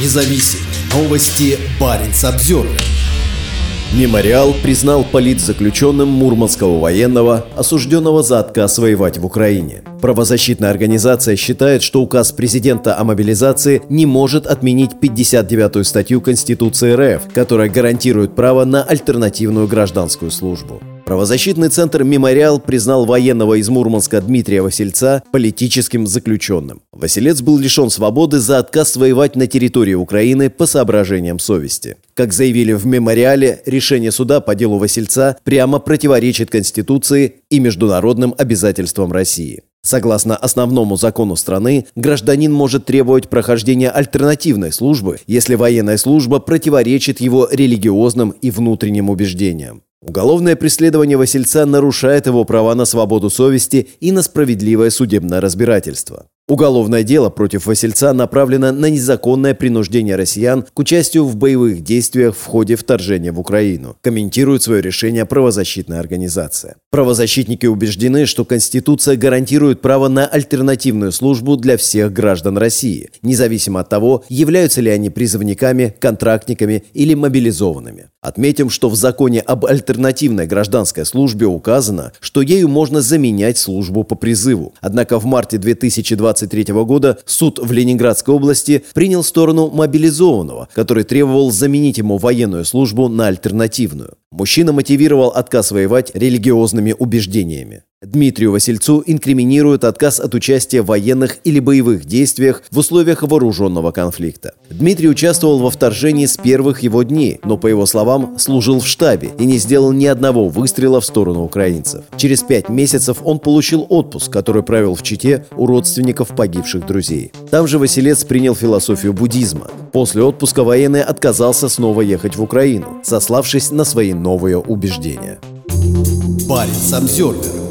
независим. Новости Баренц Обзервер. Мемориал признал политзаключенным мурманского военного, осужденного за отказ воевать в Украине. Правозащитная организация считает, что указ президента о мобилизации не может отменить 59-ю статью Конституции РФ, которая гарантирует право на альтернативную гражданскую службу. Правозащитный центр «Мемориал» признал военного из Мурманска Дмитрия Васильца политическим заключенным. Василец был лишен свободы за отказ воевать на территории Украины по соображениям совести. Как заявили в «Мемориале», решение суда по делу Васильца прямо противоречит Конституции и международным обязательствам России. Согласно основному закону страны, гражданин может требовать прохождения альтернативной службы, если военная служба противоречит его религиозным и внутренним убеждениям. Уголовное преследование Васильца нарушает его права на свободу совести и на справедливое судебное разбирательство. Уголовное дело против Васильца направлено на незаконное принуждение россиян к участию в боевых действиях в ходе вторжения в Украину, комментирует свое решение правозащитная организация. Правозащитники убеждены, что Конституция гарантирует право на альтернативную службу для всех граждан России, независимо от того, являются ли они призывниками, контрактниками или мобилизованными. Отметим, что в законе об альтернативной гражданской службе указано, что ею можно заменять службу по призыву. Однако в марте 2020 2023 года суд в Ленинградской области принял сторону мобилизованного, который требовал заменить ему военную службу на альтернативную. Мужчина мотивировал отказ воевать религиозными убеждениями. Дмитрию Васильцу инкриминируют отказ от участия в военных или боевых действиях в условиях вооруженного конфликта. Дмитрий участвовал во вторжении с первых его дней, но, по его словам, служил в штабе и не сделал ни одного выстрела в сторону украинцев. Через пять месяцев он получил отпуск, который провел в Чите у родственников погибших друзей. Там же Василец принял философию буддизма. После отпуска военный отказался снова ехать в Украину, сославшись на свои новые убеждения. Парень Самсервер